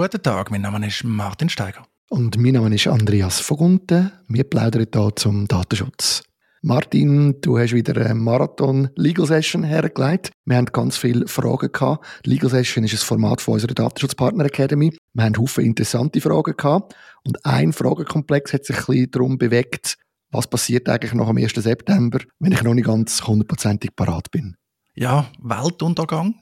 Guten Tag, mein Name ist Martin Steiger. Und mein Name ist Andreas Vogunten. Wir plaudern hier zum Datenschutz. Martin, du hast wieder eine Marathon Legal Session hergelegt. Wir haben ganz viele Fragen gehabt. Legal Session ist ein Format von unserer Datenschutzpartner Academy. Wir haben viele interessante Fragen gehabt. Und ein Fragenkomplex hat sich ein bisschen darum bewegt, was passiert eigentlich nach dem 1. September, wenn ich noch nicht ganz hundertprozentig parat bin. Ja, Weltuntergang.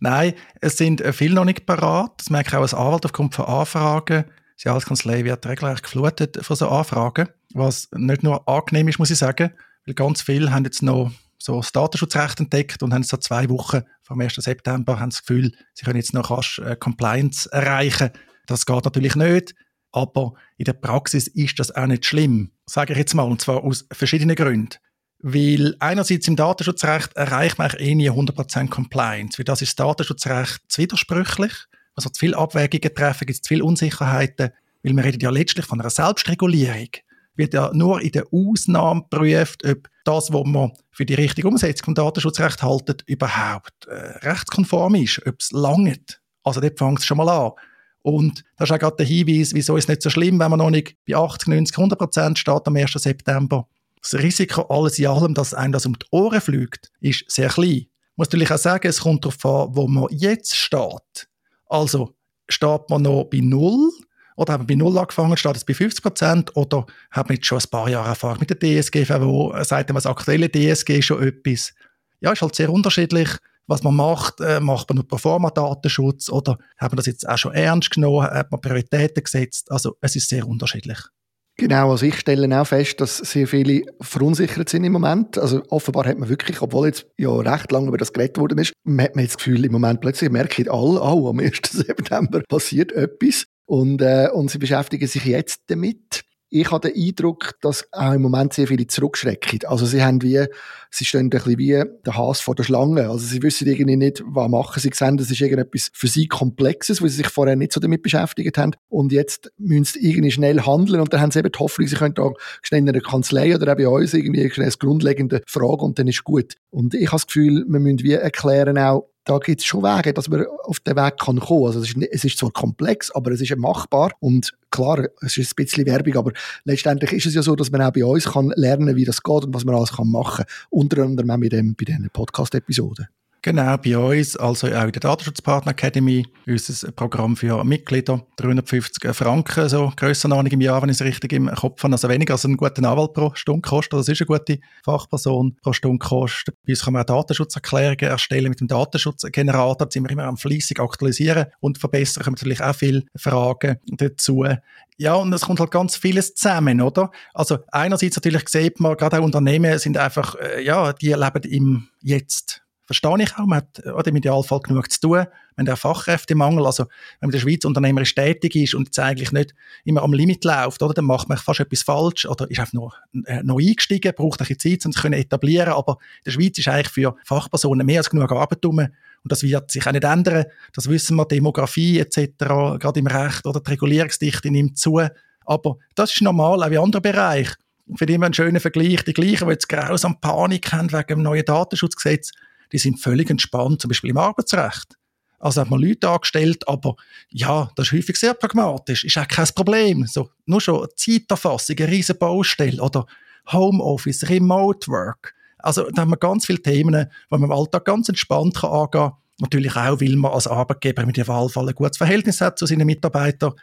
Nein, es sind äh, viele noch nicht parat. Das merke ich auch als Anwalt aufgrund von Anfragen. Die Kanzlei wird regelrecht geflutet von so Anfragen, was nicht nur angenehm ist, muss ich sagen, weil ganz viele haben jetzt noch so das Datenschutzrecht entdeckt und haben so zwei Wochen vom 1. September haben das Gefühl, sie können jetzt noch rasch äh, Compliance erreichen. Das geht natürlich nicht, aber in der Praxis ist das auch nicht schlimm, sage ich jetzt mal, und zwar aus verschiedenen Gründen. Weil einerseits im Datenschutzrecht erreicht man eh nie 100% Compliance, weil das ist das Datenschutzrecht zu widersprüchlich. Also zu viele Abwägungen treffen, gibt es zu viele Unsicherheiten, weil wir reden ja letztlich von einer Selbstregulierung. Wird ja nur in der Ausnahme geprüft, ob das, was man für die richtige Umsetzung vom Datenschutzrecht haltet, überhaupt äh, rechtskonform ist, ob es langt. Also dort fängt es schon mal an. Und das ist auch gerade der Hinweis, wieso ist es nicht so schlimm, wenn man noch nicht bei 80, 90, 100 Prozent steht am 1. September. Das Risiko alles in allem, dass einem das um die Ohren fliegt, ist sehr klein. Ich muss natürlich auch sagen, es kommt darauf an, wo man jetzt steht. Also, steht man noch bei Null oder haben wir bei Null angefangen, steht es bei 50 Prozent oder haben wir jetzt schon ein paar Jahre Erfahrung mit der DSGVO, sagt man, das aktuelle DSG schon etwas? Ja, ist halt sehr unterschiedlich, was man macht. Äh, macht man nur Proforma-Datenschutz oder hat man das jetzt auch schon ernst genommen, hat man Prioritäten gesetzt? Also, es ist sehr unterschiedlich. Genau, also ich stelle auch fest, dass sehr viele verunsichert sind im Moment. Also offenbar hat man wirklich, obwohl jetzt ja recht lange über das geredet worden ist, hat man das Gefühl, im Moment plötzlich merken alle, oh, am 1. September passiert etwas. Und, äh, und sie beschäftigen sich jetzt damit ich habe den Eindruck, dass auch im Moment sehr viele zurückschrecken. Also sie haben wie, sie stehen ein bisschen wie der Hass vor der Schlange. Also sie wissen irgendwie nicht, was machen. Sie sehen, das ist irgendetwas für sie Komplexes, weil sie sich vorher nicht so damit beschäftigt haben. Und jetzt müssen sie irgendwie schnell handeln und dann haben sie eben die Hoffnung, sie können da schnell in einer Kanzlei oder auch bei uns irgendwie eine grundlegende Frage und dann ist gut. Und ich habe das Gefühl, wir müssen wie erklären auch, da gibt es schon Wege, dass man auf den Weg kann kommen. Also es ist, es ist zwar komplex, aber es ist machbar und klar, es ist ein bisschen Werbung, aber letztendlich ist es ja so, dass man auch bei uns kann lernen, wie das geht und was man alles kann machen. Unter anderem auch mit dem, bei diesen Podcast-Episoden. Genau, bei uns, also auch in der Datenschutzpartner Academy, unser Programm für Mitglieder, 350 Franken, so Grössenordnung im Jahr, wenn ich es richtig im Kopf habe, also weniger als ein guter Anwalt pro Stunde kostet, das ist eine gute Fachperson pro Stunde kostet. Bei uns kann man auch Datenschutzerklärungen erstellen mit dem Datenschutzgenerator, da sind wir immer am fleissig aktualisieren und verbessern, kommen natürlich auch viele Fragen dazu. Ja, und es kommt halt ganz vieles zusammen, oder? Also einerseits natürlich sieht man, gerade auch Unternehmen sind einfach, äh, ja, die leben im Jetzt verstehe ich auch. Man hat oder im Idealfall genug zu tun. Wenn der Fachkräftemangel, also wenn man in der Schweiz unternehmerisch tätig ist und jetzt eigentlich nicht immer am Limit läuft, oder, dann macht man fast etwas falsch oder ist einfach noch, äh, noch eingestiegen, braucht ein bisschen Zeit, um es zu etablieren. Aber in der Schweiz ist eigentlich für Fachpersonen mehr als genug Arbeit rum. Und das wird sich auch nicht ändern. Das wissen wir, Demografie etc., gerade im Recht oder die Regulierungsdichte nimmt zu. Aber das ist normal, auch in anderen Bereichen. Für die einen schönen Vergleich. Die gleichen, die jetzt grausam Panik haben wegen dem neuen Datenschutzgesetz, die sind völlig entspannt, zum Beispiel im Arbeitsrecht. Also hat man Leute angestellt, aber ja, das ist häufig sehr pragmatisch, ist auch kein Problem. So, nur schon Zeiterfassung, eine riesige Baustelle oder Homeoffice, Remote Work. Also da haben wir ganz viele Themen, die man im Alltag ganz entspannt kann angehen kann. Natürlich auch, weil man als Arbeitgeber mit dem Wahlfall ein gutes Verhältnis hat zu seinen Mitarbeitern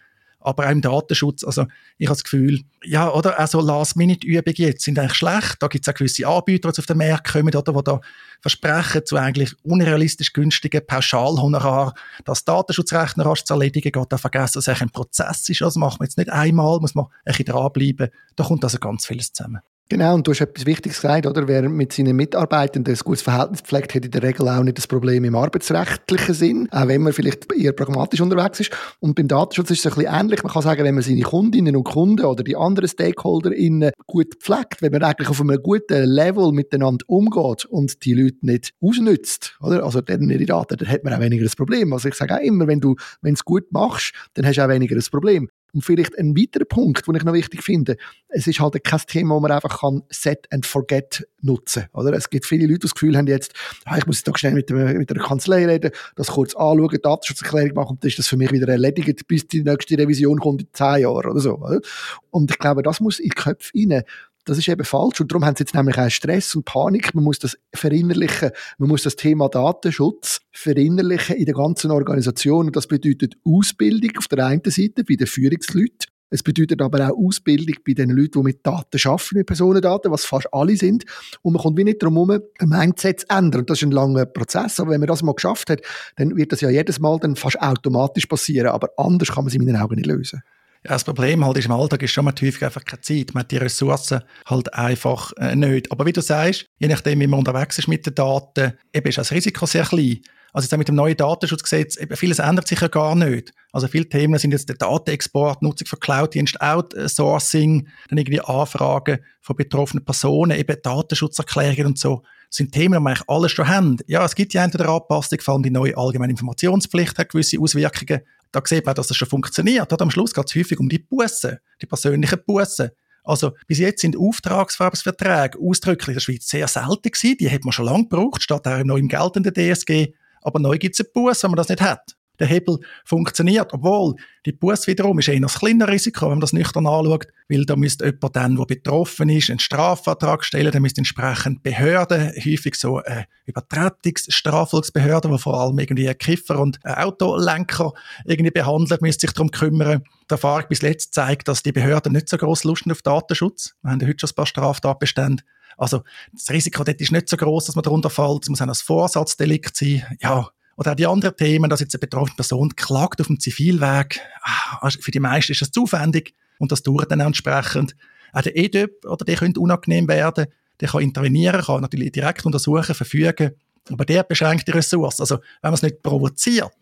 aber auch im Datenschutz. Also ich habe das Gefühl, ja, oder auch so Last-Minute-Übungen jetzt sind eigentlich schlecht. Da gibt es auch gewisse Anbieter, die auf den Markt kommen, oder, die da versprechen, zu eigentlich unrealistisch günstigen Pauschalhonorar, das Datenschutzrecht rasch zu erledigen, geht da vergessen, dass es ein Prozess ist. Also macht man jetzt nicht einmal, muss man ein bisschen dranbleiben. Da kommt also ganz vieles zusammen. Genau, und du hast etwas Wichtiges gesagt, oder? Wer mit seinen Mitarbeitenden ein gutes Verhältnis pflegt, hat in der Regel auch nicht das Problem im arbeitsrechtlichen Sinn, auch wenn man vielleicht eher pragmatisch unterwegs ist. Und beim Datenschutz ist es ein bisschen ähnlich. Man kann sagen, wenn man seine Kundinnen und Kunden oder die anderen StakeholderInnen gut pflegt, wenn man eigentlich auf einem guten Level miteinander umgeht und die Leute nicht ausnützt, oder? Also deren ihre Daten, dann hat man auch weniger das Problem. Also ich sage auch immer, wenn du, wenn es gut machst, dann hast du auch weniger das Problem. Und vielleicht ein weiterer Punkt, den ich noch wichtig finde, es ist halt kein Thema, wo man einfach kann Set and Forget nutzen oder? Es gibt viele Leute, die das Gefühl haben jetzt, ah, ich muss jetzt doch schnell mit, der, mit der Kanzlei reden, das kurz anschauen, Datenschutzerklärung machen und dann ist das für mich wieder erledigt, bis die nächste Revision kommt in zehn Jahren oder so. Oder? Und ich glaube, das muss in die Köpfe rein. Das ist eben falsch. Und darum haben sie jetzt nämlich auch Stress und Panik. Man muss das verinnerlichen. Man muss das Thema Datenschutz verinnerlichen in der ganzen Organisation. Und das bedeutet Ausbildung auf der einen Seite bei den Führungsleuten. Es bedeutet aber auch Ausbildung bei den Leuten, die mit Daten arbeiten, mit Personendaten, was fast alle sind. Und man kommt wie nicht darum herum, ein Mindset zu ändern. Und das ist ein langer Prozess. Aber wenn man das mal geschafft hat, dann wird das ja jedes Mal dann fast automatisch passieren. Aber anders kann man sie in meinen Augen nicht lösen. Ja, das Problem halt ist, im Alltag ist schon mal häufig einfach keine Zeit. Man hat die Ressourcen halt einfach äh, nicht. Aber wie du sagst, je nachdem, wie man unterwegs ist mit den Daten, eben ist das Risiko sehr klein. Also jetzt auch mit dem neuen Datenschutzgesetz, eben vieles ändert sich ja gar nicht. Also viele Themen sind jetzt der Datenexport, Nutzung von Cloud-Dienst, Outsourcing, dann irgendwie Anfragen von betroffenen Personen, eben Datenschutzerklärungen und so. Das sind Themen, die wir eigentlich alles schon haben. Ja, es gibt ja entweder Anpassung, vor allem die neue allgemeine Informationspflicht hat gewisse Auswirkungen da sieht man, dass das schon funktioniert. Und am Schluss geht es häufig um die Bussen, die persönlichen Bussen. Also bis jetzt sind Auftragsverträge ausdrücklich in der Schweiz sehr selten gewesen. Die hat man schon lange gebraucht, statt auch noch im geltenden DSG. Aber neu gibt es einen Bus, wenn man das nicht hat der Hebel funktioniert. Obwohl, die Bus wiederum ist eher ein kleines Risiko, wenn man das nüchtern anschaut, weil da müsste jemand dann, der betroffen ist, einen Strafvertrag stellen, dann müsste entsprechend Behörden, häufig so eine Übertretungsstrafvolksbehörde, die vor allem irgendwie Kiffer und Autolenker irgendwie behandelt, müsste sich darum kümmern. Die Erfahrung bis jetzt zeigt, dass die Behörden nicht so groß Lust auf Datenschutz. Wir haben ja heute schon ein paar Straftatbestände. Also das Risiko dort ist nicht so groß, dass man darunter fällt. Es muss auch ein Vorsatzdelikt sein. Ja, oder auch die anderen Themen, dass jetzt eine betroffene Person klagt auf dem Zivilweg. Ah, also für die meisten ist das zu aufwendig und das dauert dann entsprechend. Auch der EDÖP, oder der könnte unangenehm werden, der kann intervenieren, kann natürlich direkt untersuchen, verfügen, aber der beschränkt die Ressourcen. Also, wenn man es nicht provoziert,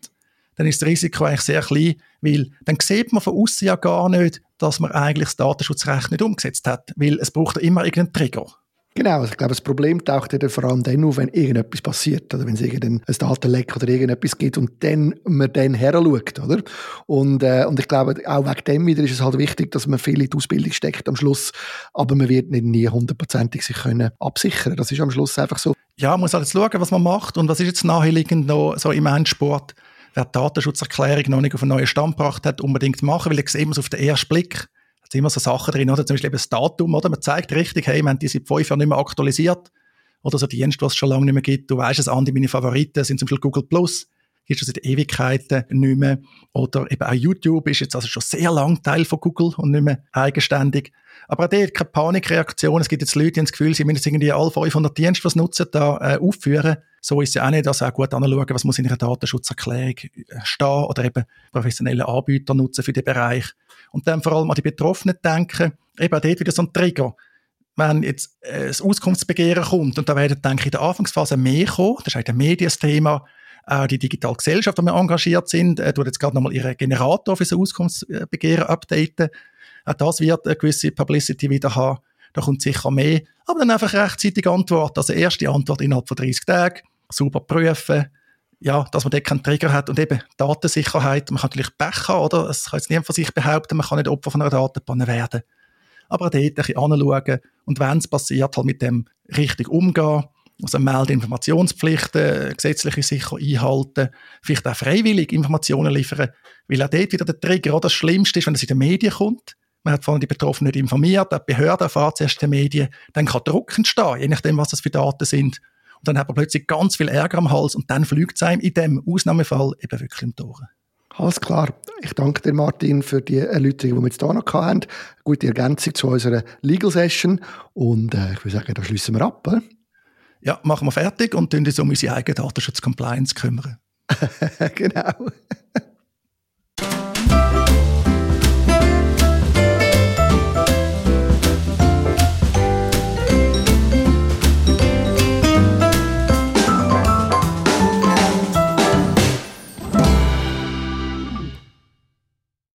dann ist das Risiko eigentlich sehr klein, weil dann sieht man von außen ja gar nicht, dass man eigentlich das Datenschutzrecht nicht umgesetzt hat, weil es braucht immer irgendeinen Trigger. Genau, also ich glaube, das Problem taucht ja vor allem dann auf, wenn irgendetwas passiert, oder wenn es irgendein Datenleck oder irgendetwas gibt und dann man dann her schaut, oder? Und, äh, und ich glaube, auch wegen dem wieder ist es halt wichtig, dass man viel in die Ausbildung steckt am Schluss, aber man wird nicht nie hundertprozentig sich können absichern. Das ist am Schluss einfach so. Ja, man muss halt jetzt schauen, was man macht und was ist jetzt naheliegend noch so im Endsport. Wer die Datenschutzerklärung noch nicht auf einen neuen Stand gebracht hat, unbedingt machen, weil ich sehe es auf den ersten Blick sind immer so Sachen drin, oder? Zum Beispiel eben das Datum, oder? Man zeigt richtig, hey, wir haben die seit fünf Jahren nicht mehr aktualisiert. Oder so Dienste, was es schon lange nicht mehr gibt. Du weißt es, Andi, meine Favoriten sind zum Beispiel Google Plus. Gibt es seit Ewigkeiten nicht mehr. Oder eben auch YouTube ist jetzt also schon sehr lang Teil von Google und nicht mehr eigenständig. Aber auch dort keine Panikreaktion. Es gibt jetzt Leute, die haben das Gefühl, sie müssen irgendwie alle 500 Dienste, was nutzen, da äh, aufführen. So ist es auch nicht. Also auch gut anschauen, was muss in einer Datenschutzerklärung äh, stehen oder eben professionelle Anbieter nutzen für den Bereich. Und dann vor allem an die Betroffenen denken. Eben auch dort wieder so ein Trigger wenn jetzt äh, das Auskunftsbegehren kommt, und da werden, denke ich, in der Anfangsphase mehr kommen, das ist eigentlich ein Medienthema, auch die digitale Gesellschaft, die wir engagiert sind, äh, tut jetzt gerade nochmal ihren Generator für das Auskunftsbegehren updaten. Auch das wird eine gewisse Publicity wieder haben. Da kommt sicher mehr. Aber dann einfach rechtzeitig Antwort. Also erste Antwort innerhalb von 30 Tagen. Super prüfen. Ja, dass man dort keinen Trigger hat. Und eben Datensicherheit. Man kann natürlich Pech haben, oder? Es kann jetzt niemand von sich behaupten, man kann nicht Opfer von einer Datenpanne werden. Aber dort ein bisschen anschauen. Und wenn es passiert, halt mit dem richtig umgehen also Meldeinformationspflichten, gesetzliche sicher einhalten, vielleicht auch freiwillig Informationen liefern, weil auch dort wieder der Trigger, das Schlimmste ist, wenn es in den Medien kommt. Man hat vorhin die Betroffenen nicht informiert, die Behörde erfahrt zuerst in den Medien, dann kann Druck entstehen, je nachdem, was das für Daten sind. Und dann hat man plötzlich ganz viel Ärger am Hals und dann fliegt es einem in dem Ausnahmefall eben wirklich im Tor. Alles klar. Ich danke dir, Martin, für die Erläuterung, die wir jetzt hier noch hatten. Gute Ergänzung zu unserer Legal Session. Und äh, ich würde sagen, da schließen wir ab. Oder? Ja, machen wir fertig und uns um unsere eigene Datenschutz-Compliance kümmern. genau.